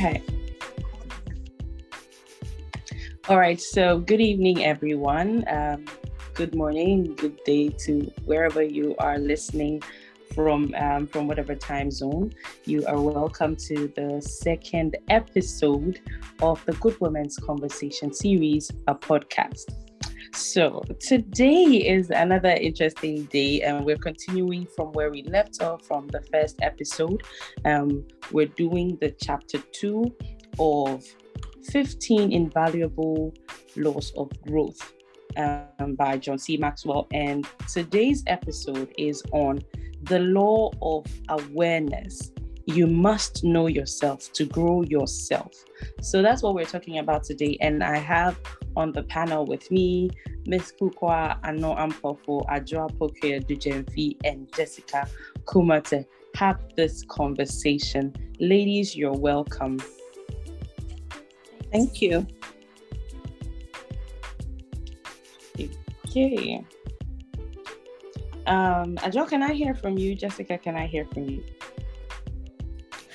Okay. All right. So, good evening, everyone. Um, good morning, good day to wherever you are listening from um, from whatever time zone. You are welcome to the second episode of the Good Women's Conversation series, a podcast. So today is another interesting day, and we're continuing from where we left off from the first episode. Um, we're doing the chapter two of 15 Invaluable Laws of Growth um, by John C. Maxwell. And today's episode is on the law of awareness you must know yourself to grow yourself. So that's what we're talking about today. And I have on the panel with me Miss Kukwa Ano Ampofo, Adjoa Pokia Dujenfi, and Jessica Kumate have this conversation. Ladies, you're welcome. Thank you. Okay. Um, Adjoa, can I hear from you? Jessica, can I hear from you?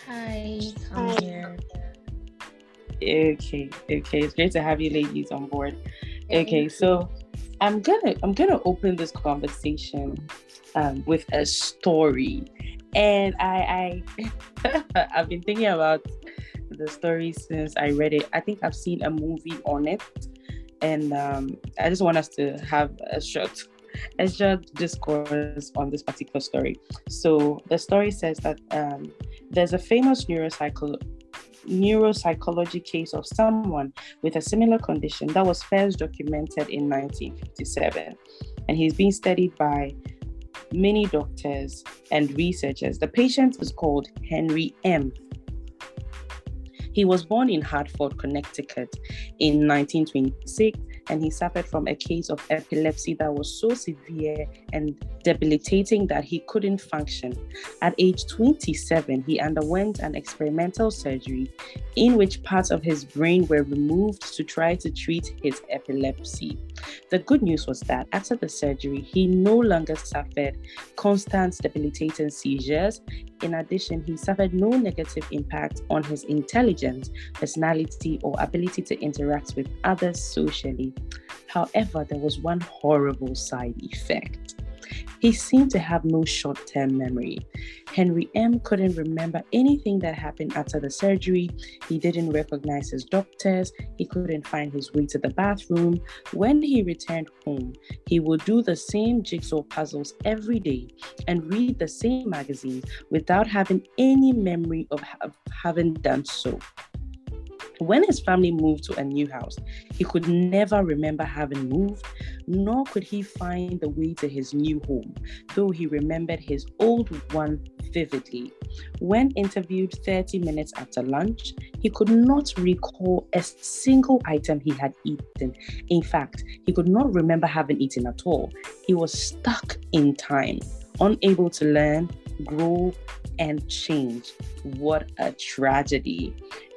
Hi, I'm Hi. here. Okay, okay. It's great to have you ladies on board. Okay, so I'm gonna I'm gonna open this conversation um, with a story, and I I I've been thinking about the story since I read it. I think I've seen a movie on it, and um, I just want us to have a short a short discourse on this particular story. So the story says that um, there's a famous neuropsycho- neuropsychology case of someone with a similar condition that was first documented in 1957. And he's being studied by many doctors and researchers. The patient is called Henry M. He was born in Hartford, Connecticut in 1926 and he suffered from a case of epilepsy that was so severe and debilitating that he couldn't function. At age 27, he underwent an experimental surgery in which parts of his brain were removed to try to treat his epilepsy. The good news was that after the surgery, he no longer suffered constant debilitating seizures. In addition, he suffered no negative impact on his intelligence, personality, or ability to interact with others socially. However, there was one horrible side effect. He seemed to have no short term memory. Henry M. couldn't remember anything that happened after the surgery. He didn't recognize his doctors. He couldn't find his way to the bathroom. When he returned home, he would do the same jigsaw puzzles every day and read the same magazines without having any memory of having done so. When his family moved to a new house, he could never remember having moved, nor could he find the way to his new home, though he remembered his old one vividly. When interviewed 30 minutes after lunch, he could not recall a single item he had eaten. In fact, he could not remember having eaten at all. He was stuck in time, unable to learn, grow, and change. What a tragedy.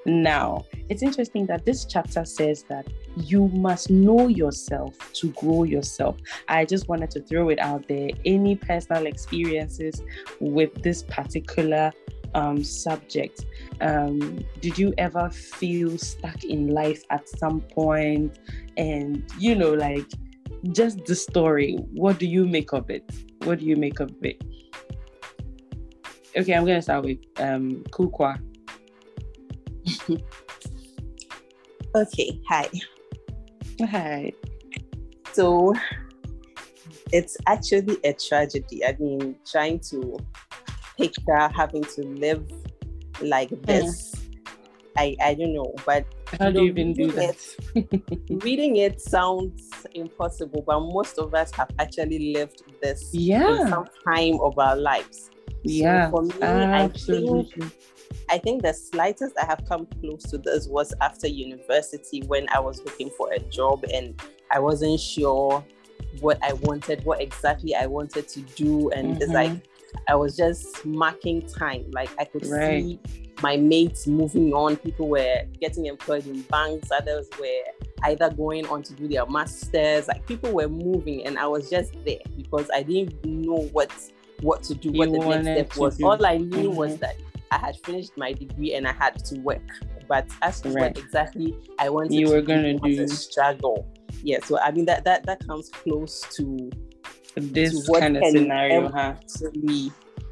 Now, it's interesting that this chapter says that you must know yourself to grow yourself. I just wanted to throw it out there. Any personal experiences with this particular um, subject? Um, did you ever feel stuck in life at some point? And, you know, like just the story, what do you make of it? What do you make of it? Okay, I'm going to start with um, Kukwa. okay, hi. Hi. So it's actually a tragedy. I mean, trying to picture having to live like this. Mm. I, I don't know, but how do you even do that? It, reading it sounds impossible, but most of us have actually lived this yeah. in some time of our lives. Yeah, so for me, absolutely. I think I think the slightest I have come close to this was after university when I was looking for a job and I wasn't sure what I wanted, what exactly I wanted to do. And mm-hmm. it's like I was just marking time. Like I could right. see my mates moving on. People were getting employed in banks, others were either going on to do their masters. Like people were moving, and I was just there because I didn't know what what to do, you what the next step was. All I knew mm-hmm. was that I had finished my degree and I had to work. but as to right. what exactly I wanted you were going to do, a struggle. Yeah, so I mean that that that comes close to this to kind of scenario, huh?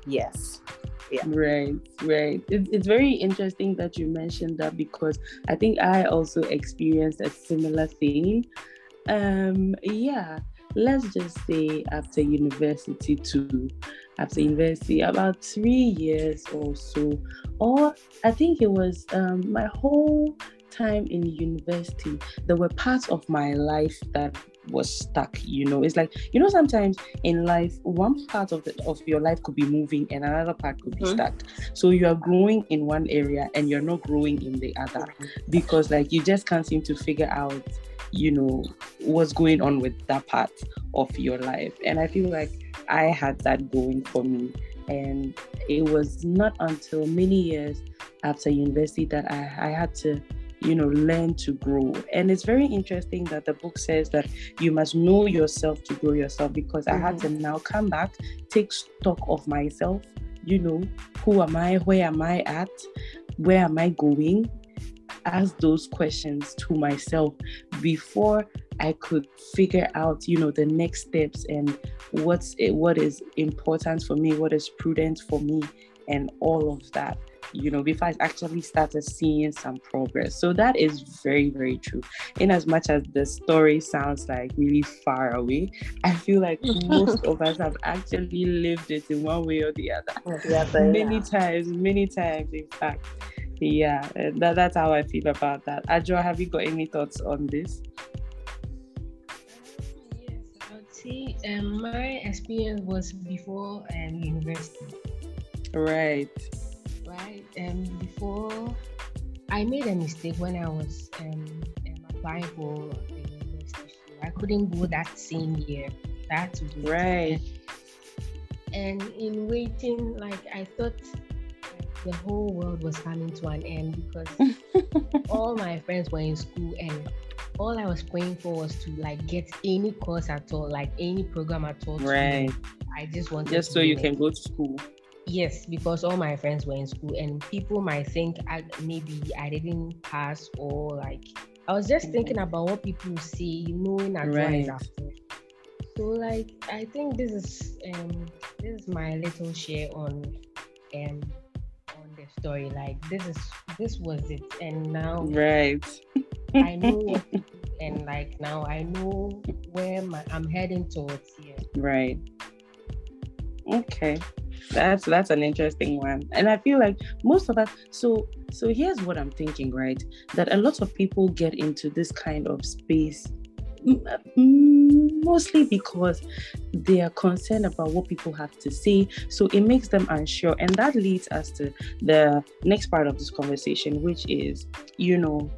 Yes. Yeah. Right, right. It, it's very interesting that you mentioned that because I think I also experienced a similar thing. Um, yeah, let's just say after university too, after university about three years or so, or I think it was um, my whole time in university, there were parts of my life that was stuck you know it's like you know sometimes in life one part of the, of your life could be moving and another part could be mm-hmm. stuck so you are growing in one area and you're not growing in the other mm-hmm. because like you just can't seem to figure out you know what's going on with that part of your life and i feel like i had that going for me and it was not until many years after university that i, I had to you know learn to grow and it's very interesting that the book says that you must know yourself to grow yourself because mm-hmm. i had to mm-hmm. now come back take stock of myself you know who am i where am i at where am i going ask those questions to myself before I could figure out, you know, the next steps and what's eh, what is important for me, what is prudent for me, and all of that you know, before I actually started seeing some progress. So that is very, very true. In as much as the story sounds like really far away, I feel like most of us have actually lived it in one way or the other. Yeah, many yeah. times, many times, in fact. Yeah, that, that's how I feel about that. Adjoa, have you got any thoughts on this? Yes, I would say um, my experience was before um, university. Right right? Um, before I made a mistake when I was um, applying for. I couldn't go that same year. That to be right. And in waiting, like I thought the whole world was coming to an end because all my friends were in school and all I was praying for was to like get any course at all, like any program at all. Right. I just wanted just so you it. can go to school. Yes, because all my friends were in school, and people might think I, maybe I didn't pass or like I was just thinking about what people see, knowing advice right. after. So like I think this is um this is my little share on um on the story. Like this is this was it, and now right I know and like now I know where my I'm heading towards here. Right. Okay that's that's an interesting one. And i feel like most of us so so here's what i'm thinking right? That a lot of people get into this kind of space mostly because they are concerned about what people have to say. So it makes them unsure. And that leads us to the next part of this conversation which is you know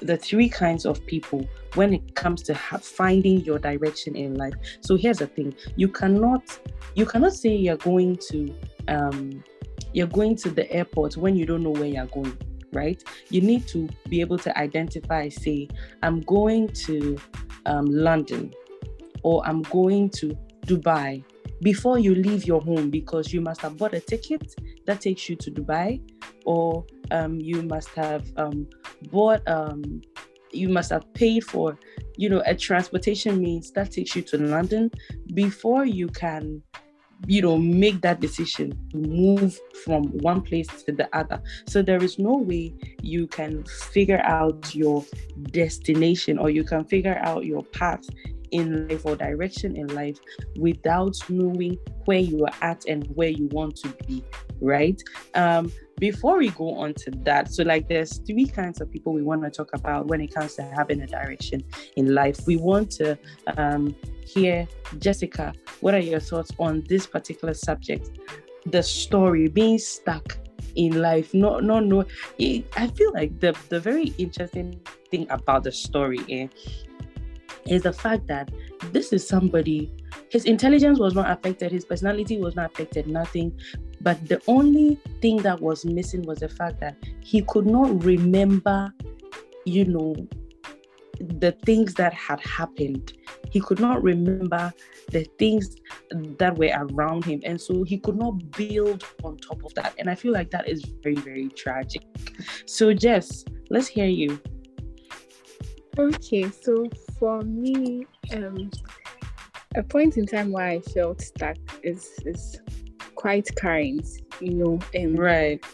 the three kinds of people when it comes to ha- finding your direction in life. So here's the thing: you cannot you cannot say you're going to um, you're going to the airport when you don't know where you're going. Right? You need to be able to identify. Say, I'm going to um, London, or I'm going to Dubai before you leave your home because you must have bought a ticket that takes you to Dubai, or um, you must have um, bought, um, you must have paid for, you know, a transportation means that takes you to London before you can you know make that decision to move from one place to the other so there is no way you can figure out your destination or you can figure out your path in life or direction in life without knowing where you are at and where you want to be, right? Um, before we go on to that, so like there's three kinds of people we want to talk about when it comes to having a direction in life. We want to um, hear, Jessica, what are your thoughts on this particular subject? The story being stuck in life no no no i feel like the the very interesting thing about the story eh, is the fact that this is somebody, his intelligence was not affected, his personality was not affected, nothing. But the only thing that was missing was the fact that he could not remember, you know, the things that had happened. He could not remember the things that were around him. And so he could not build on top of that. And I feel like that is very, very tragic. So, Jess, let's hear you. Okay, so for me, um, a point in time where I felt stuck is is quite current, you know. Um, right.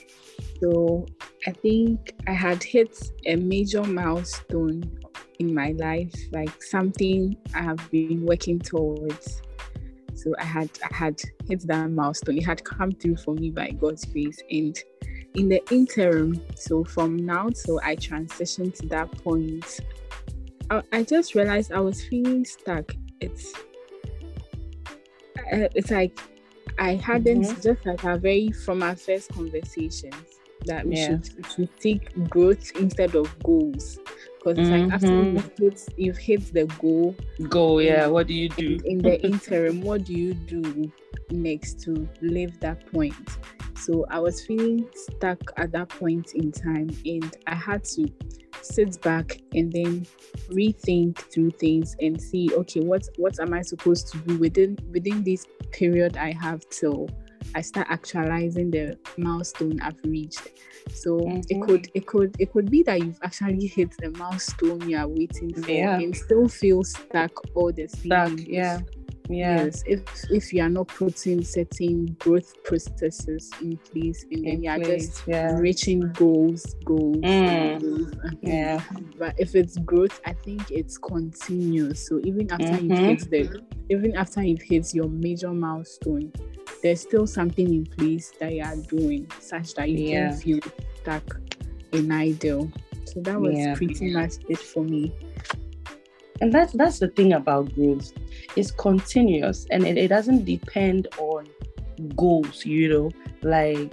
So I think I had hit a major milestone in my life, like something I have been working towards. So I had I had hit that milestone. It had come through for me by God's grace. And in the interim, so from now till I transitioned to that point, I, I just realized I was feeling stuck. It's uh, it's like I hadn't mm-hmm. just like our very from our first conversations that we, yeah. should, we should seek growth instead of goals because it's mm-hmm. like after mm-hmm. you've hit, you've hit the goal goal yeah what do you do in, in the interim what do you do next to leave that point so i was feeling stuck at that point in time and i had to sit back and then rethink through things and see okay what what am i supposed to do within within this period i have till I start actualizing the milestone I've reached. So mm-hmm. it could it could it could be that you've actually hit the milestone you are waiting for yeah. and still feel stuck all the time. yeah. Yeah. Yes, if if you are not putting certain growth processes in place and then you are just yeah. reaching goals, goals, mm. goals. Yeah. But if it's growth, I think it's continuous. So even after mm-hmm. you've hit the even after you've hit your major milestone, there's still something in place that you are doing such that you yeah. don't feel stuck in idle. So that was yeah. pretty much it for me. And that's that's the thing about growth. It's continuous and it, it doesn't depend on goals, you know, like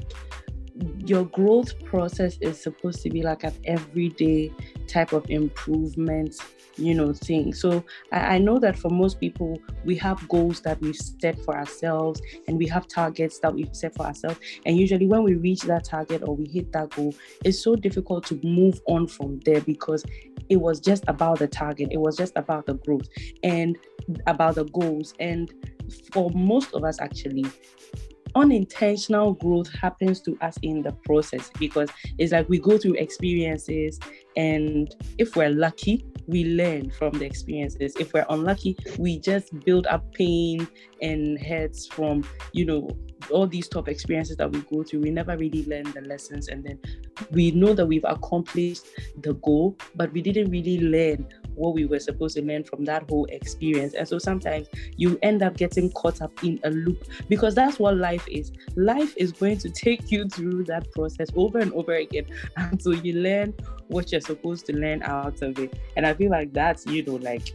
your growth process is supposed to be like an everyday type of improvement you know thing. So I, I, know that for most people we have goals that we've set for ourselves and we have targets that we've set for ourselves. And usually when we reach that target or we hit that goal it's so difficult to move on from there because it was just about the target. It was just about the growth and about the goals. And for most of us actually unintentional growth happens to us in the process because it's like we go through experiences and if we're lucky we learn from the experiences. If we're unlucky we just build up pain and hurts from you know all these tough experiences that we go through. We never really learn the lessons and then we know that we've accomplished the goal but we didn't really learn what we were supposed to learn from that whole experience. And so sometimes you end up getting caught up in a loop because that's what life is. Life is going to take you through that process over and over again until you learn what you're supposed to learn out of it. And I feel like that's, you know, like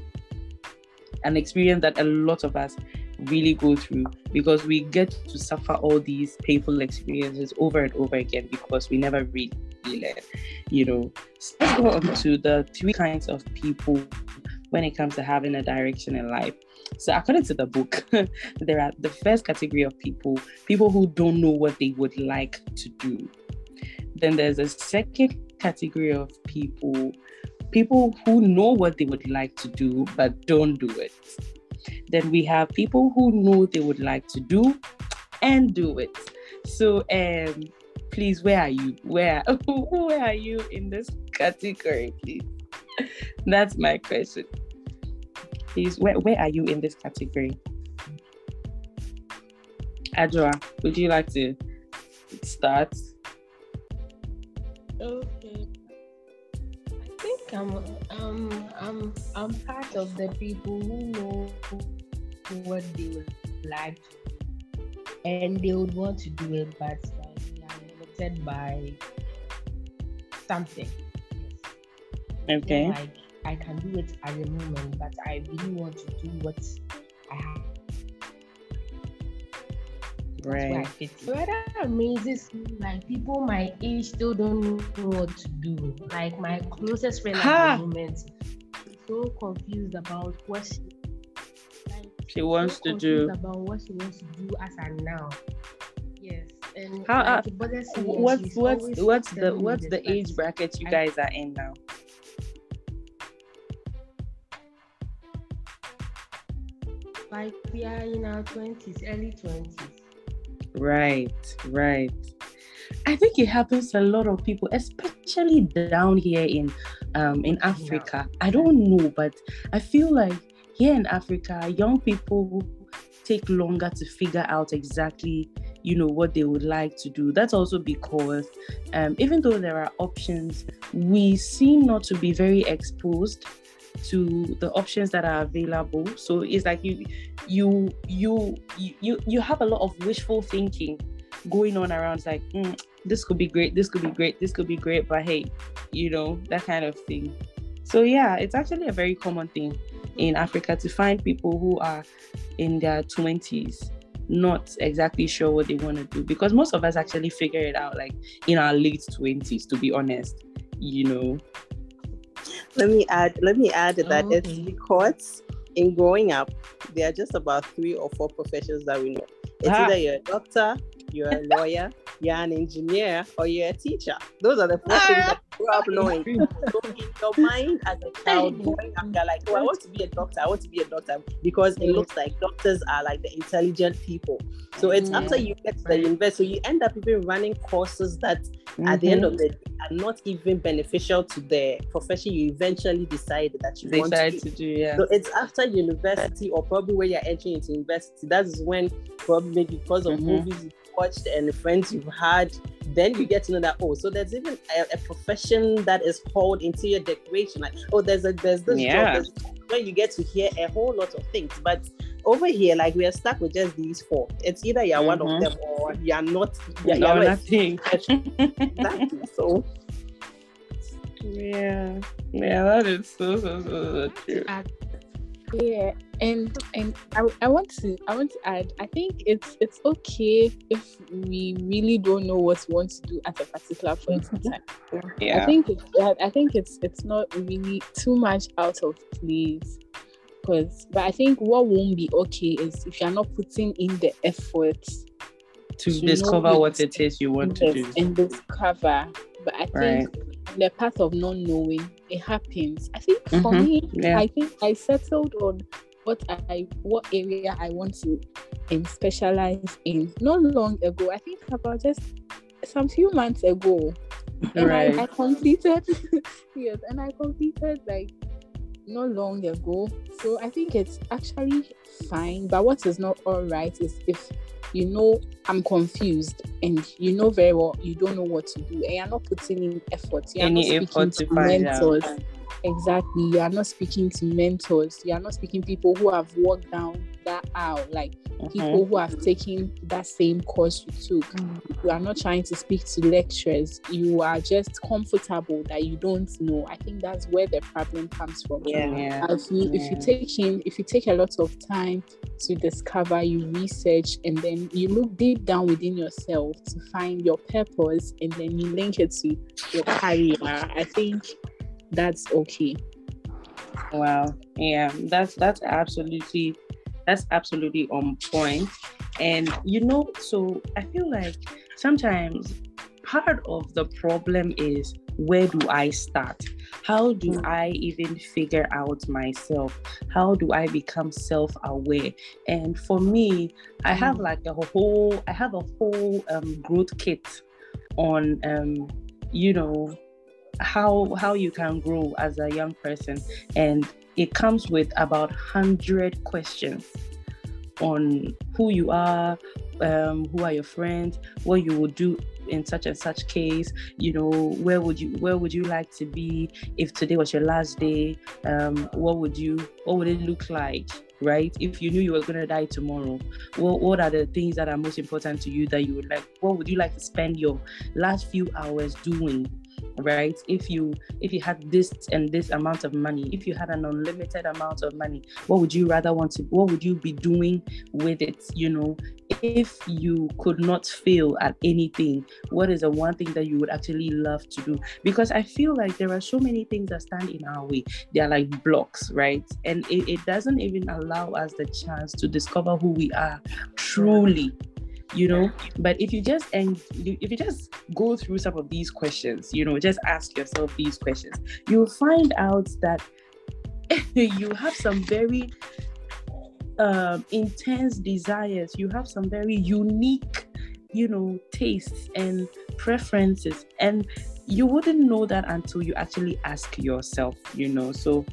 an experience that a lot of us really go through because we get to suffer all these painful experiences over and over again because we never really you know. So let's go on to the three kinds of people when it comes to having a direction in life. So, according to the book, there are the first category of people, people who don't know what they would like to do. Then there's a second category of people, people who know what they would like to do but don't do it. Then we have people who know they would like to do and do it. So, um, please, where are you? Where where are you in this category, please? That's my question. Please, where, where are you in this category? Adjoa, would you like to start? Okay. I think I'm um I'm I'm part of the people who know what they would like and they would want to do it, but affected by something. Okay. Like I can do it at the moment, but I really want to do what I have. Right. What amazes me, like people my age still don't know what to do. Like my closest friend ha! at the moment, so confused about what she, like, she wants so to do. About what she wants to do as a now. And how uh, what's what's what's the what's the age bracket you guys are in now like we are in our 20s early 20s right right I think it happens to a lot of people, especially down here in um in Africa. Yeah. I don't know, but I feel like here in Africa, young people take longer to figure out exactly you know what they would like to do. That's also because um, even though there are options we seem not to be very exposed to the options that are available. So it's like you you you you you have a lot of wishful thinking going on around it's like mm, this could be great this could be great this could be great but hey you know that kind of thing. So yeah it's actually a very common thing in africa to find people who are in their 20s not exactly sure what they want to do because most of us actually figure it out like in our late 20s to be honest you know let me add let me add that okay. it's because in growing up there are just about three or four professions that we know it's ah. either you're a doctor you're a lawyer you're an engineer or you're a teacher. Those are the four things that you grew up knowing. so in your mind as a child, growing up, you're like, oh, I want to be a doctor. I want to be a doctor because it looks like doctors are like the intelligent people. So it's mm-hmm. after you get to the university, so you end up even running courses that mm-hmm. at the end of mm-hmm. the day are not even beneficial to the profession you eventually decide that you want to, to do. Yeah. So it's after university or probably when you're entering into university. That is when probably because of mm-hmm. movies watched and friends you've had, then you get to know that oh, so there's even a, a profession that is called interior decoration. Like oh, there's a there's this yeah. job where you get to hear a whole lot of things. But over here, like we are stuck with just these four. It's either you're mm-hmm. one of mm-hmm. them or you're not. You're, no, you're nothing. exactly. So. Yeah, yeah, that is so so so, so true. Yeah, and and I, I want to I want to add. I think it's it's okay if we really don't know what we want to do at a particular point in mm-hmm. time. Yeah. I think it's I think it's it's not really too much out of place. Because, but I think what won't be okay is if you're not putting in the effort to, to discover what it is you want to do and discover. But I think right the path of not knowing it happens i think mm-hmm. for me yeah. i think i settled on what i what area i want to um, specialize in not long ago i think about just some few months ago and right. I, I completed yes and i completed like not long ago so i think it's actually fine but what is not all right is if you know I'm confused and you know very well you don't know what to do and you're not putting in effort. You're Any not speaking to, to mentors. Out. Exactly. You are not speaking to mentors. You are not speaking people who have walked down that out, like mm-hmm. people who have taken that same course you took. Mm-hmm. You are not trying to speak to lecturers. You are just comfortable that you don't know. I think that's where the problem comes from. Yeah. yeah. If you yeah. if you take in if you take a lot of time to discover, you research, and then you look deep down within yourself to find your purpose, and then you link it to your career. I think that's okay. Wow. Yeah, that's that's absolutely that's absolutely on point. And you know, so I feel like sometimes part of the problem is where do I start? How do mm. I even figure out myself? How do I become self-aware? And for me, I have mm. like a whole I have a whole um, growth kit on um, you know how how you can grow as a young person. And it comes with about 100 questions on who you are um, who are your friends what you would do in such and such case you know where would you where would you like to be if today was your last day? Um, what would you what would it look like right? If you knew you were going to die tomorrow what, what are the things that are most important to you that you would like what would you like to spend your last few hours doing right? If you if you had this and this amount of money if you had an unlimited amount of money what would you rather want to what would you be doing with it you know? If you could not fail at anything what is the one thing that you would actually love to do? Because i feel like there are so many things that stand in our way. They are like blocks right? And it, it doesn't even allow us the chance to discover who we are truly you know but if you just and if you just go through some of these questions you know just ask yourself these questions you'll find out that you have some very um, intense desires you have some very unique you know, tastes and preferences. And you wouldn't know that until you actually ask yourself, you know. So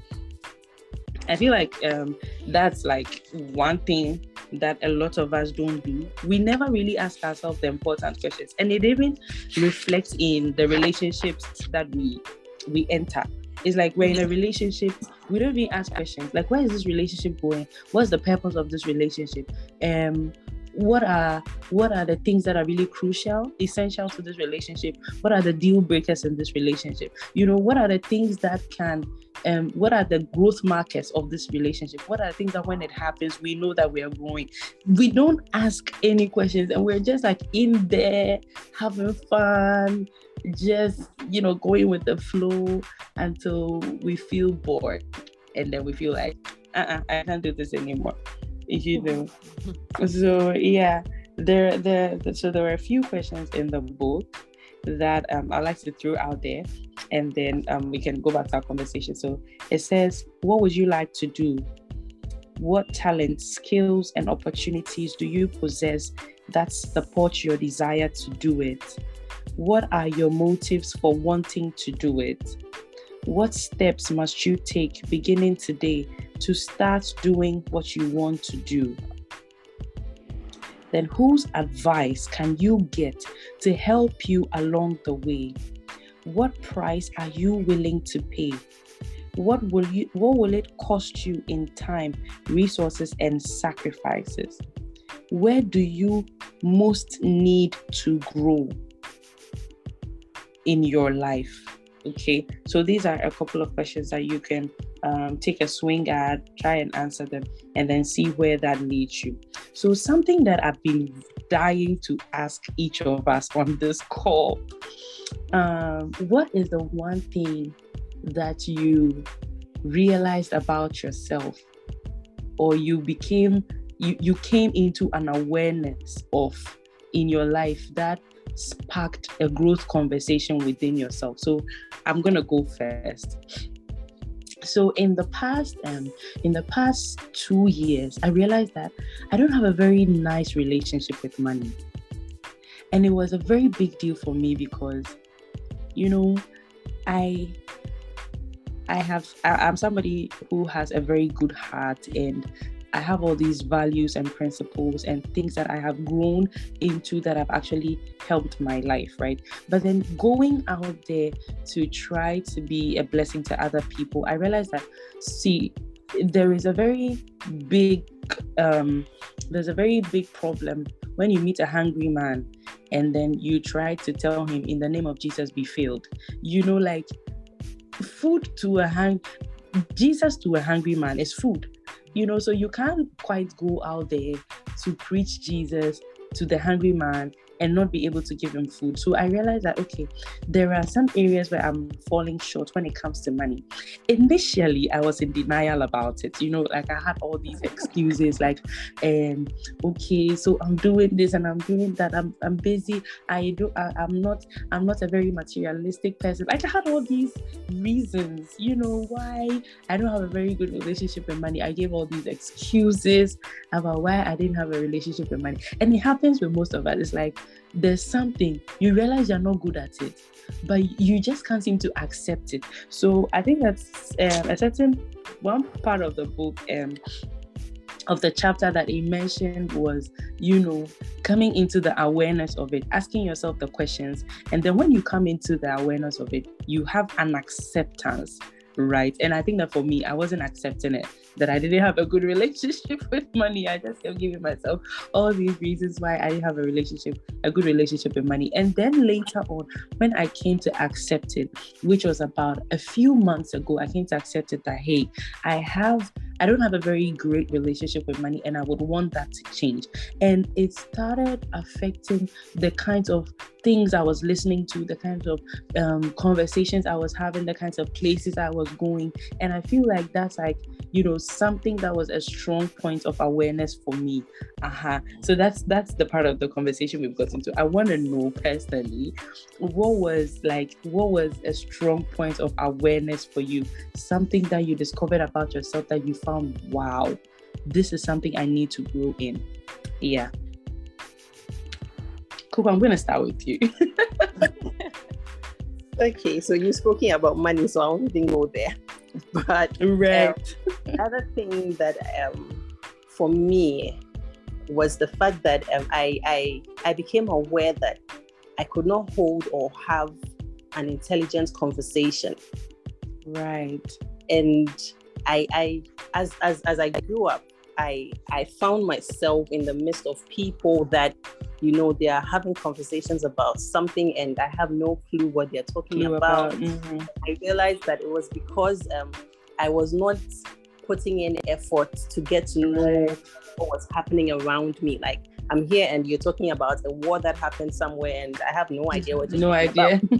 I feel like um, that's like one thing that a lot of us don't do. We never really ask ourselves the important questions, and it even reflects in the relationships that we we enter. It's like we're in a relationship, we don't even ask questions like, where is this relationship going? What's the purpose of this relationship? Um, what are what are the things that are really crucial essential to this relationship? What are the deal breakers in this relationship? You know what are the things that can um what are the growth markers of this relationship? What are the things that when it happens we know that we are growing? We don't ask any questions and we're just like in there having fun just you know going with the flow until we feel bored and then we feel like uh-uh, i can't do this anymore you know. so yeah, there there so there were a few questions in the book that um, I like to throw out there, and then um, we can go back to our conversation. So it says, "What would you like to do? What talents, skills, and opportunities do you possess that support your desire to do it? What are your motives for wanting to do it? What steps must you take beginning today to start doing what you want to do? Then, whose advice can you get to help you along the way? What price are you willing to pay? What will you what will it cost you in time, resources and sacrifices? Where do you most need to grow in your life? Okay, so these are a couple of questions that you can um, take a swing at, try and answer them, and then see where that leads you. So, something that I've been dying to ask each of us on this call um, what is the one thing that you realized about yourself or you became you, you came into an awareness of in your life that sparked a growth conversation within yourself. So i'm gonna go first. So in the past um in the past two years i realized that i don't have a very nice relationship with money. And it was a very big deal for me because you know i i have I, i'm somebody who has a very good heart and I have all these values and principles and things that I have grown into that have actually helped my life, right? But then going out there to try to be a blessing to other people, I realized that, see, there is a very big, um, there's a very big problem when you meet a hungry man and then you try to tell him, in the name of Jesus, be filled. You know, like food to a hang, Jesus to a hungry man is food you know so you can't quite go out there to preach jesus to the hungry man and not be able to give him food. So I realized that okay, there are some areas where I'm falling short when it comes to money. Initially, I was in denial about it. You know, like I had all these excuses, like, um, okay, so I'm doing this and I'm doing that. I'm I'm busy. I do. I, I'm not. I'm not a very materialistic person. Like I had all these reasons. You know why I don't have a very good relationship with money. I gave all these excuses about why I didn't have a relationship with money, and it happens with most of us. It's like there's something you realize you're not good at it, but you just can't seem to accept it. So I think that's um, a certain one part of the book. Um, of the chapter that he mentioned was, you know, coming into the awareness of it, asking yourself the questions. And then when you come into the awareness of it, you have an acceptance, right? And I think that for me, I wasn't accepting it that I didn't have a good relationship with money. I just kept giving myself all these reasons why I didn't have a relationship, a good relationship with money. And then later on, when I came to accept it, which was about a few months ago, I came to accept it that hey, I have I don't have a very great relationship with money and I would want that to change. And it started affecting the kinds of things I was listening to, the kinds of um, conversations I was having, the kinds of places I was going. And I feel like that's like, you know, something that was a strong point of awareness for me. Uh-huh. So that's that's the part of the conversation we've got into. I want to know personally, what was like what was a strong point of awareness for you? Something that you discovered about yourself that you found, wow, this is something I need to grow in. Yeah. Scoop, I'm gonna start with you. okay, so you're speaking about money, so I won't even go there. But right. Um, another thing that um for me was the fact that um, I, I I became aware that I could not hold or have an intelligent conversation. Right. And I I as as as I grew up, I I found myself in the midst of people that you know they are having conversations about something and I have no clue what they're talking clue about. about. Mm-hmm. I realized that it was because um, I was not putting in effort to get to know what was happening around me. Like I'm here and you're talking about a war that happened somewhere and I have no idea what you're no idea.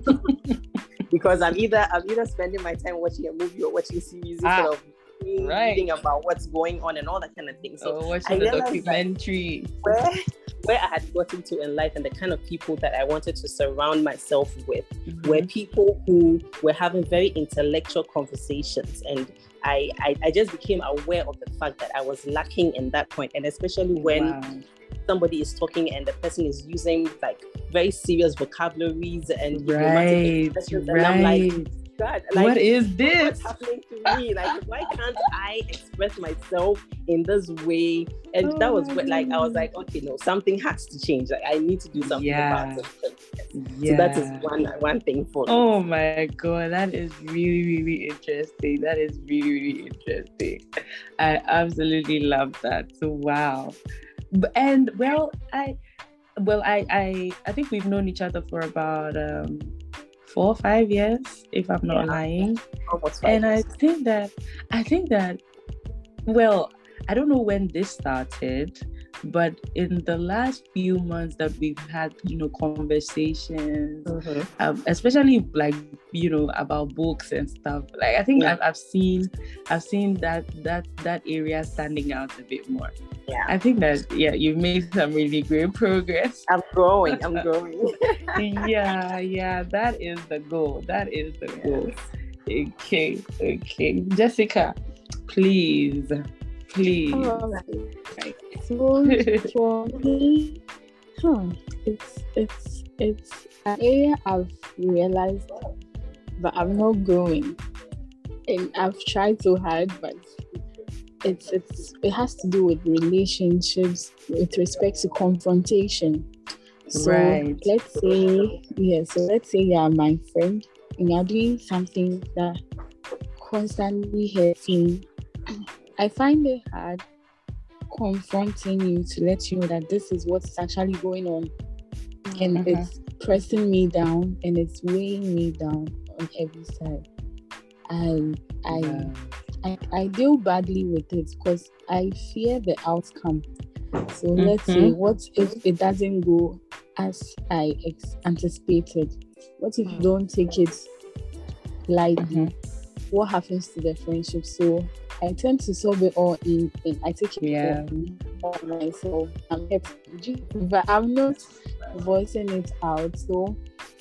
because I'm either I'm either spending my time watching a movie or watching series ah, instead of right. reading about what's going on and all that kind of thing. So oh, watching the documentary. Where where I had gotten to in life and the kind of people that I wanted to surround myself with mm-hmm. were people who were having very intellectual conversations and I, I, I just became aware of the fact that I was lacking in that point, and especially when wow. Somebody is talking and the person is using like very serious vocabularies and right, expressions, right. and I'm like, God, like, what is this? What's happening to me? Like, why can't I express myself in this way? And oh that was what, like, I was like, okay, no, something has to change. Like, I need to do something yeah. about it. Yeah. So that is one one thing for me. Oh my god, that is really really interesting. That is really really interesting. I absolutely love that. So wow, and well, I well I I I think we've known each other for about um four or five years, if I'm not yeah. lying. Almost and years. I think that I think that well, I don't know when this started, but in the last few months that we've had you know conversations mm-hmm. um, especially like you know about books and stuff like i think yeah. I've, I've seen i've seen that that that area standing out a bit more. Yeah. I think that yeah you've made some really great progress. I'm growing i'm growing. Yeah yeah that is the goal that is the goal. Okay okay. Jessica please please so for me, huh, it's it's it's an area I've realized that I'm not growing, and I've tried so hard, but it's it's it has to do with relationships with respect to confrontation. So right. let's say yeah, so let's say you're my friend and you're doing something that constantly hurts me. I find it hard confronting you to let you know that this is what's actually going on and mm-hmm. it's pressing me down and it's weighing me down on every side and I, yeah. I I deal badly with it because I fear the outcome. So mm-hmm. let's say, what if it doesn't go as I ex- anticipated? What if you don't take it lightly? Mm-hmm. What happens to the friendship? So I tend to solve it all in, in I take it yeah. myself. I'm happy, but I'm not voicing it out. So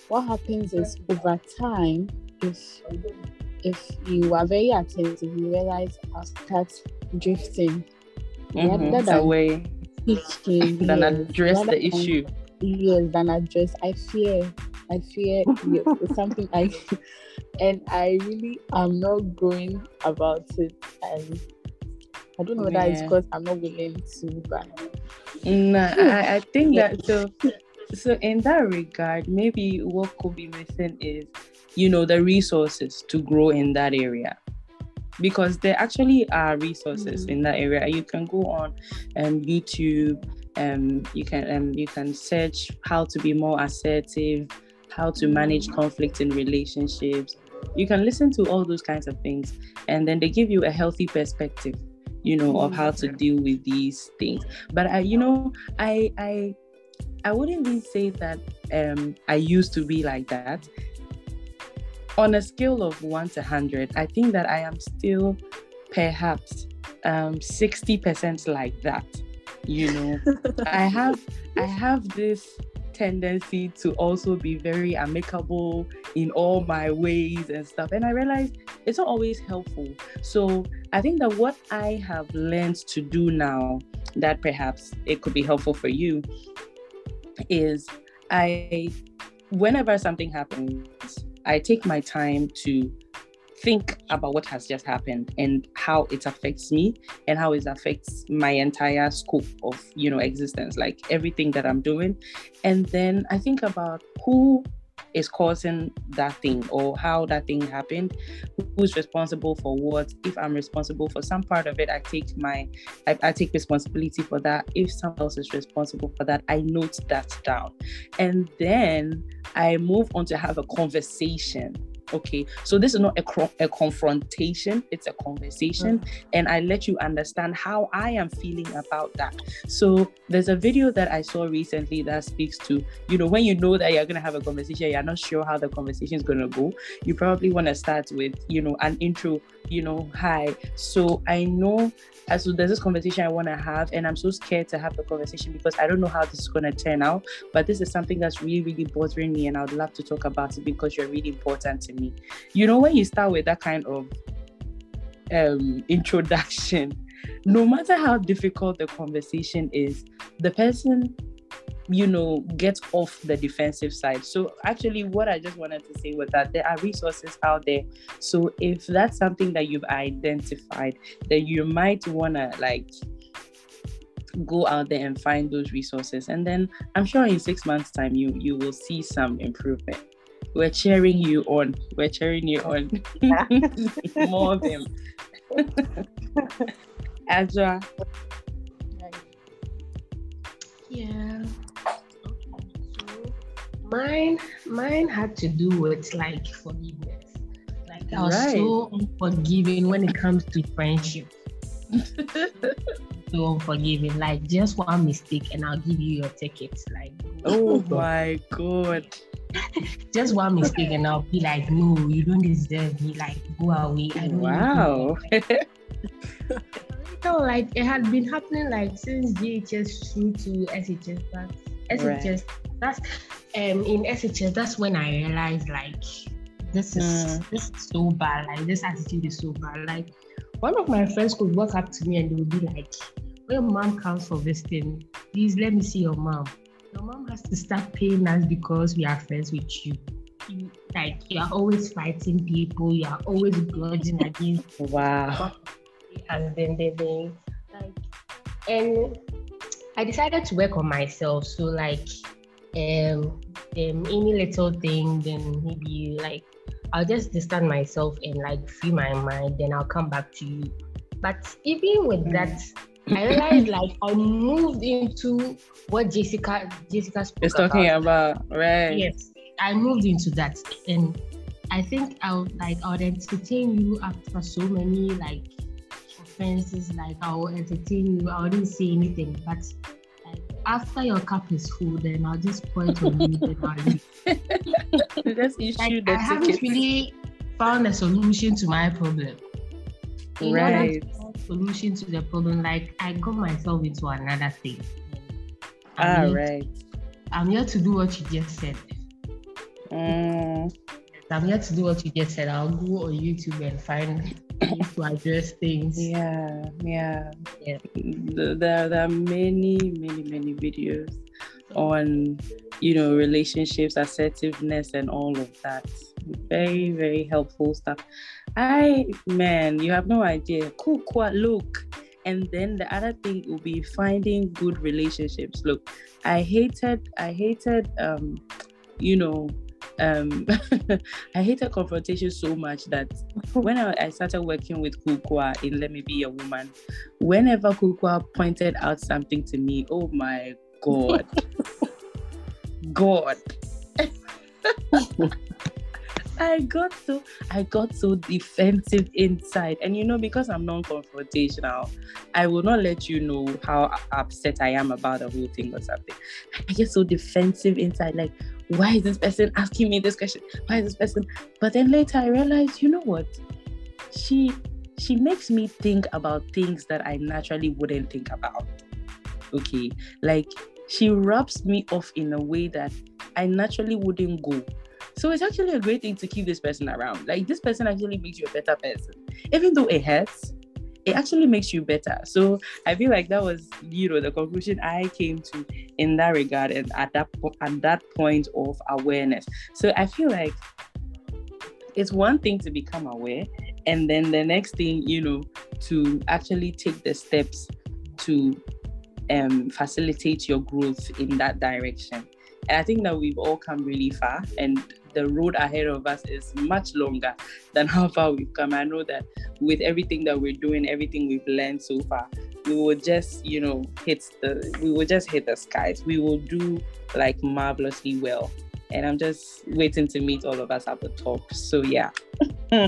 what happens is over time, if if you are very attentive, you realize I'll start drifting. Mm-hmm. Rather than away. Speaking, then yes, address the issue. Yes, than address. I fear. I fear it's something I and I really am not going about it. And I don't know whether yeah. it's because I'm not willing to, but no, I, I think yeah. that so. So in that regard, maybe what could be missing is, you know, the resources to grow in that area because there actually are resources mm-hmm. in that area. You can go on um, YouTube, um, you can um, you can search how to be more assertive, how to manage conflict in relationships, you can listen to all those kinds of things and then they give you a healthy perspective you know of how to deal with these things. But i you know i i i wouldn't really say that um i used to be like that. On a scale of 1 to 100 i think that i am still perhaps um 60% like that you know. I have i have this tendency to also be very amicable in all my ways and stuff. And I realized it's not always helpful. So I think that what I have learned to do now, that perhaps it could be helpful for you, is I, whenever something happens, I take my time to think about what has just happened and how it affects me and how it affects my entire scope of you know existence like everything that i'm doing. And then i think about who is causing that thing or how that thing happened who's responsible for what. If i'm responsible for some part of it i take my I, I, take responsibility for that. If someone else is responsible for that i note that down. And then i move on to have a conversation okay so this is not a, a confrontation it's a conversation mm-hmm. and i let you understand how i am feeling about that so there's a video that i saw recently that speaks to you know when you know that you're going to have a conversation you're not sure how the conversation is going to go you probably want to start with you know an intro you know hi so i know so there's this conversation I want to have, and I'm so scared to have the conversation because I don't know how this is going to turn out. But this is something that's really, really bothering me, and I would love to talk about it because you're really important to me. You know, when you start with that kind of um, introduction, no matter how difficult the conversation is, the person you know, get off the defensive side. So actually what I just wanted to say was that there are resources out there. So if that's something that you've identified, then you might wanna like go out there and find those resources. And then I'm sure in six months' time you you will see some improvement. We're cheering you on. We're cheering you on. More of them. Adra. Yeah. Mine, mine had to do with like forgiveness. Like I was right. so unforgiving when it comes to friendship. so unforgiving. Like just one mistake and I'll give you your tickets. Like oh my god. just one mistake and I'll be like, no, you don't deserve me. Like go away. I don't wow. no, like it had been happening like since JHS through to SHS, but SHS right. That's um in SHS, that's when I realized like this is mm. this is so bad. Like this attitude is so bad. Like one of my friends could walk up to me and they would be like, "When mom comes for visiting, please let me see your mom. Your mom has to start paying us because we are friends with you." you like you are always fighting people, you are always grudging against wow. And then they, they like and I decided to work on myself. So like um, um any little thing, then maybe like I'll just distance myself and like free my mind, then I'll come back to you. But even with mm. that, I realized like I moved into what Jessica Jessica spoke is talking about. about. Right. Yes. I moved into that. And I think I'll like I would entertain you after so many like offenses, like I will entertain you, I wouldn't say anything. But after your cup is full, then I'll just point on you. then I'll. Just issue like, the I haven't really found a solution to my problem. In right. solution to the problem, like I got myself into another thing. Ah, I'm right. I'm here to do what you just said. Mm. I'm here to do what you just said. I'll go on YouTube and find to address things. Yeah, yeah. yeah. There, there are many, many, many videos on, you know, relationships, assertiveness, and all of that. Very, very helpful stuff. I, man, you have no idea. Cool, cool, look. And then the other thing will be finding good relationships. Look, I hated, I hated, um, you know, um I hated confrontation so much that when I, I, started working with Kukwa in Let Me Be a Woman, whenever Kukwa pointed out something to me, oh my god. god. I got so I got so defensive inside. And you know, because I'm non-confrontational, I will not let you know how upset I am about the whole thing or something. I get so defensive inside, like, why is this person asking me this question? Why is this person? But then later I realized, you know what? She she makes me think about things that I naturally wouldn't think about. Okay. Like she rubs me off in a way that I naturally wouldn't go. So it's actually a great thing to keep this person around. Like this person actually makes you a better person. Even though it hurts, it actually makes you better. So I feel like that was, you know, the conclusion I came to in that regard and at that po- at that point of awareness. So I feel like it's one thing to become aware, and then the next thing, you know, to actually take the steps to um, facilitate your growth in that direction. And I think that we've all come really far, and the road ahead of us is much longer than how far we've come. I know that with everything that we're doing, everything we've learned so far, we will just, you know, hit the we will just hit the skies. We will do like marvelously well. And I'm just waiting to meet all of us at the top. So yeah.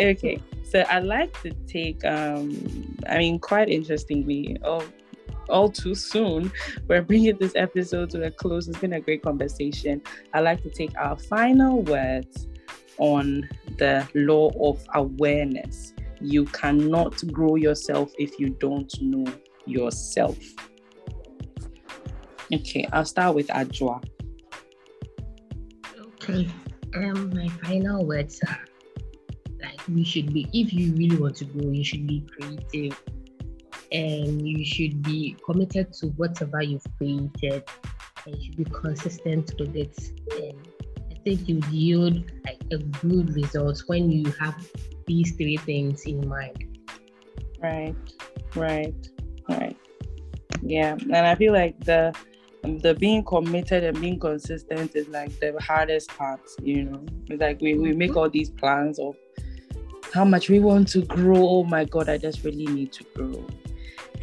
okay. So I'd like to take um I mean quite interestingly, oh all too soon. We're bringing this episode to a close. It's been a great conversation. I'd like to take our final words on the law of awareness. You cannot grow yourself if you don't know yourself. Okay, I'll start with Ajwa. Okay, um, my final words are like we should be, if you really want to grow, you should be creative and you should be committed to whatever you've created and you should be consistent with it. And I think you yield like a good result when you have these three things in mind. Right, right, right. Yeah, and I feel like the the being committed and being consistent is like the hardest part, you know. It's like we, we make all these plans of how much we want to grow. Oh my god, I just really need to grow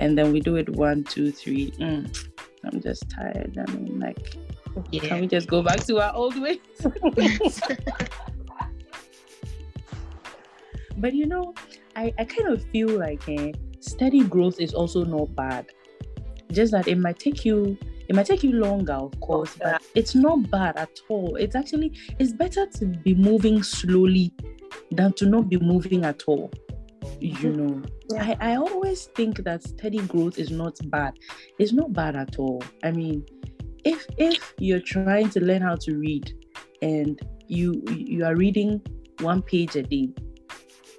and then we do it one, two, three. Mm, I'm just tired. I mean, like, yeah. can we just go back to our old ways? but you know, I, I kind of feel like eh, steady growth is also not bad. Just that it might take you it might take you longer, of course, but it's not bad at all. It's actually it's better to be moving slowly than to not be moving at all you mm-hmm. know I, I always think that steady growth is not bad. It's not bad at all. I mean if if you're trying to learn how to read and you you are reading one page a day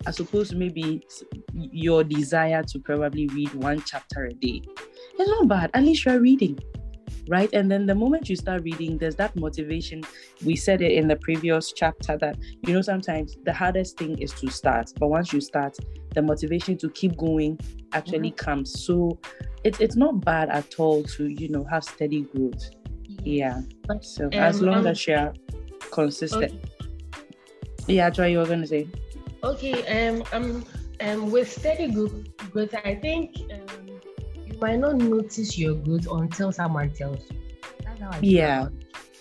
as opposed to maybe your desire to probably read one chapter a day it's not bad. At least you're reading right? And then the moment you start reading, there's that motivation. We said it in the previous chapter that, you know, sometimes the hardest thing is to start, but once you start, the motivation to keep going actually mm-hmm. comes. So it's it's not bad at all to, you know, have steady growth. Yeah. So um, as long um, as you're consistent. Okay. Yeah, Joy, you were gonna say. Okay, um um um with steady growth, I think um might not notice your growth until someone tells you. That's how I feel. Yeah.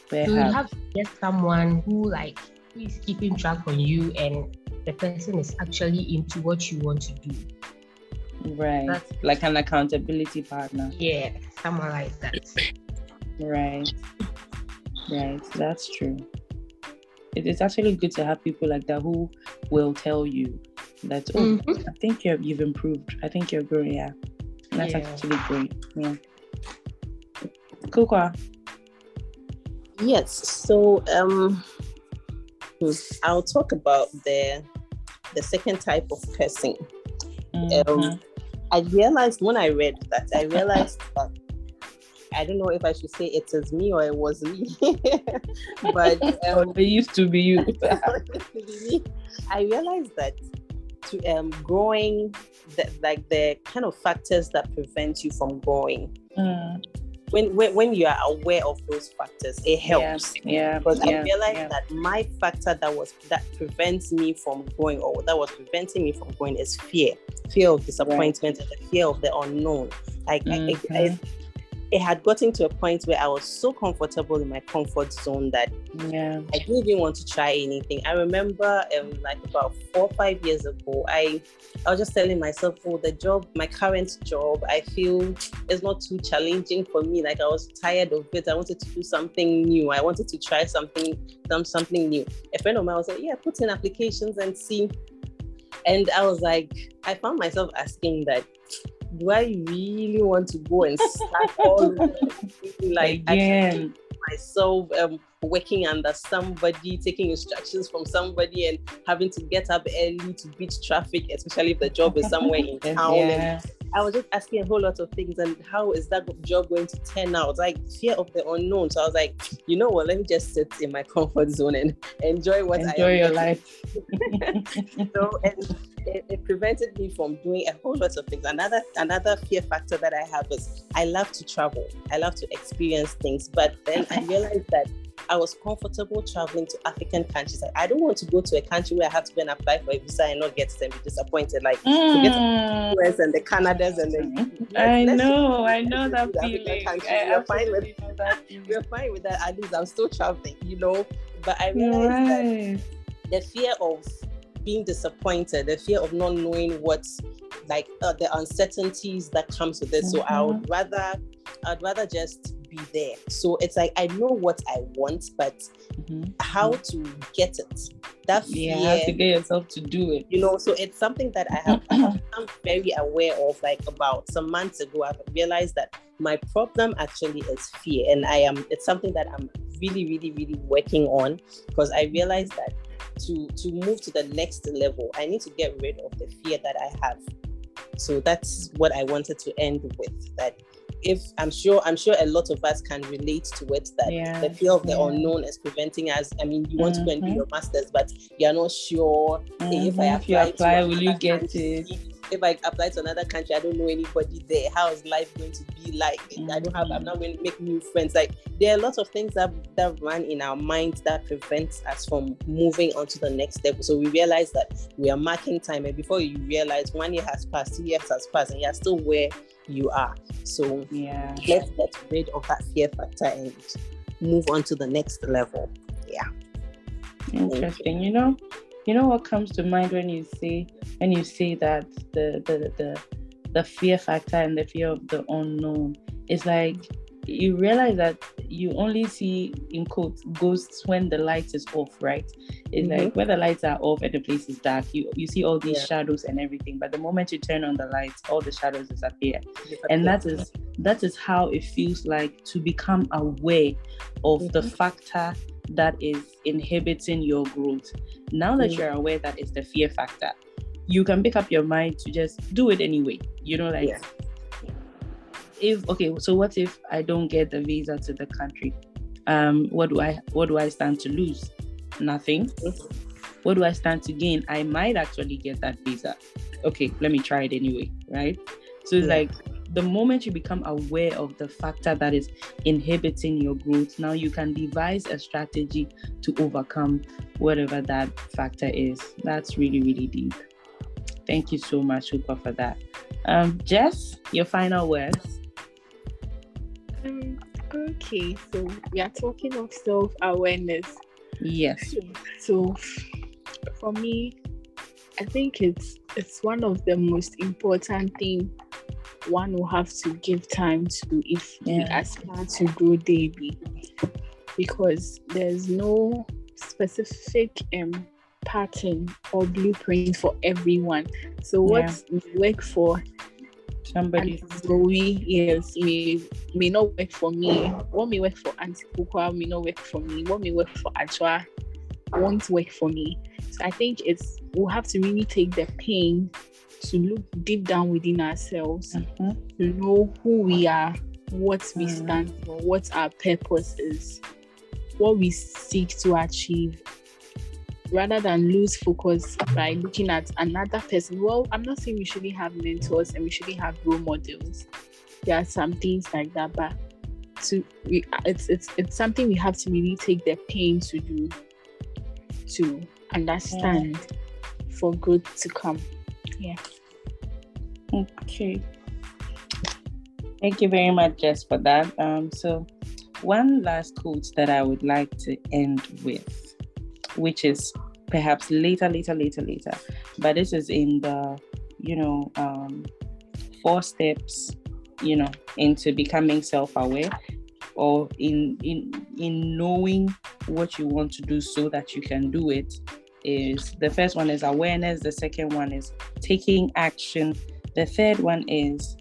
So you have to get someone who like who is keeping track on you and the person is actually into what you want to do. Right. That's, like an accountability partner. Yeah, someone like that. Right. Right. That's true. It is actually good to have people like that who will tell you that, oh, mm-hmm. I think you've, you've improved. I think you're growing. Yeah. That's yeah. actually great. Yeah. Kukwa. Yes. So um I'll talk about the the second type of cursing. Mm-hmm. Um, I realized when I read that, I realized that I don't know if I should say it is me or it was me, but um, it used to be you. I realized that to um, growing, the, like the kind of factors that prevent you from growing. Mm. When, when, when you are aware of those factors, it helps. Yeah, yeah because yeah, I realized yeah. that my factor that was that prevents me from going, or that was preventing me from going, is fear, fear of disappointment, right. and the fear of the unknown. Like mm-hmm. I, I, mm-hmm it had gotten to a point where I was so comfortable in my comfort zone that yeah. I didn't even want to try anything. I remember um, like about four or five years ago, I I was just telling myself, oh, the job, my current job, I feel is not too challenging for me. Like I was tired of it. I wanted to do something new. I wanted to try something, some something new. A friend of mine was like, yeah, put in applications and see. And I was like, I found myself asking that do I really want to go and start all like again? myself um, working under somebody, taking instructions from somebody, and having to get up early to beat traffic, especially if the job is somewhere in town. Yeah. And I was just asking a whole lot of things, and how is that job going to turn out? Like fear of the unknown. So I was like, you know what? Let me just sit in my comfort zone and enjoy what enjoy I enjoy your life. so and it, it, prevented me from doing a whole lot of things. Another another fear factor that I have is I love to travel. I love to experience things, but then I realized that I was comfortable traveling to African countries. Like, I don't want to go to a country where I have to go and apply for a visa and not get it and be disappointed. Like mm. the US and the Canadas and the I know, I know that feeling. we're fine with that. we're fine with that. At least I'm still traveling, you know. But I realized right. that the fear of being disappointed, the fear of not knowing what, like uh, the uncertainties that comes with it. Mm-hmm. So I would rather, I'd rather just be there. So it's like I know what I want, but mm-hmm. how to get it. That fear, yeah, have to get yourself to do it. You know, so it's something that I have I'm very aware of. Like about some months ago, I've realized that my problem actually is fear, and I am. It's something that I'm really, really, really working on because I realized that to to move to the next level, I need to get rid of the fear that I have. So that's what I wanted to end with. That if I'm sure I'm sure a lot of us can relate to it that yeah. the fear of the yeah. unknown is preventing us. I mean, you want mm-hmm. to go and do mm-hmm. your masters, but you're not sure mm-hmm. if I apply, if you apply will you get it? If I apply to another country, I don't know anybody there. How is life going to be like? I don't have. I'm not going to make new friends. Like there are lots of things that that run in our minds that prevents us from moving on to the next step. So we realize that we are marking time, and before you realize, one year has passed, two years has passed, and you're still where you are. So yeah, let's get rid of that fear factor and move on to the next level. Yeah. Interesting. You know, you know what comes to mind when you say when you say that the the the the fear factor and the fear of the unknown is like you realize that you only see in quotes ghosts when the light is off right it's mm-hmm. like when the lights are off and the place is dark you you see all these yeah. shadows and everything but the moment you turn on the lights all the shadows disappear and that is that is how it feels like to become aware of mm-hmm. the factor that is inhibiting your growth. Now that mm. you're aware that it's the fear factor, you can pick up your mind to just do it anyway. You know, like yeah. if okay, so what if I don't get the visa to the country? Um, what do I what do I stand to lose? Nothing. Mm-hmm. What do I stand to gain? I might actually get that visa. Okay, let me try it anyway, right? So it's yeah. like the moment you become aware of the factor that is inhibiting your growth, now you can devise a strategy to overcome whatever that factor is. That's really, really deep. Thank you so much, Upa, for that. Um, Jess, your final words. Um, okay, so we are talking of self awareness. Yes. So, for me, I think it's it's one of the most important thing one will have to give time to if yeah. we aspire to grow daily because there's no specific um, pattern or blueprint for everyone. So what yeah. work for somebody we yes may may not work for me. What may work for Auntie Kukwa may not work for me. What may work for Achua won't work for me. So I think it's we'll have to really take the pain to look deep down within ourselves, mm-hmm. to know who we are, what we mm-hmm. stand for, what our purpose is, what we seek to achieve, rather than lose focus by looking at another person. Well, I'm not saying we shouldn't have mentors and we shouldn't have role models. There are some things like that, but to we, it's it's it's something we have to really take the pain to do to understand yeah. for good to come. Yeah. Okay. Thank you very much, Jess, for that. Um, so, one last quote that I would like to end with, which is perhaps later, later, later, later, but this is in the, you know, um, four steps, you know, into becoming self-aware or in in in knowing what you want to do so that you can do it is the first one is awareness the second one is taking action the third one is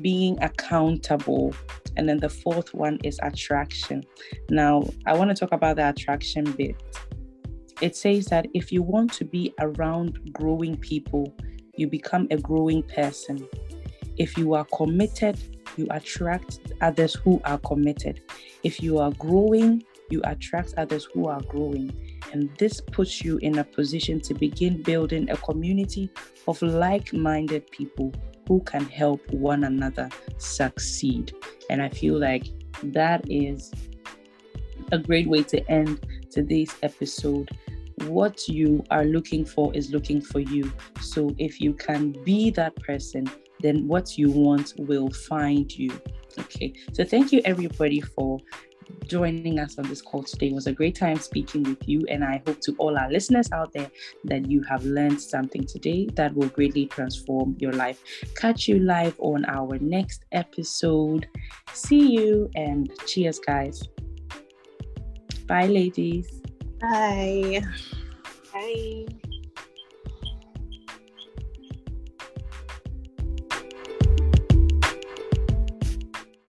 being accountable. And then the fourth one is attraction. Now, I want to talk about the attraction bit. It says that if you want to be around growing people, you become a growing person. If you are committed, you attract others who are committed. If you are growing, you attract others who are growing. And this puts you in a position to begin building a community of like minded people who can help one another succeed. And I feel like that is a great way to end today's episode. What you are looking for is looking for you. So if you can be that person, then what you want will find you. Okay. So thank you everybody for joining us on this call today. It was a great time speaking with you, and I hope to all our listeners out there that you have learned something today that will greatly transform your life. Catch you live on our next episode. See you and cheers, guys. Bye, ladies. Bye. Bye.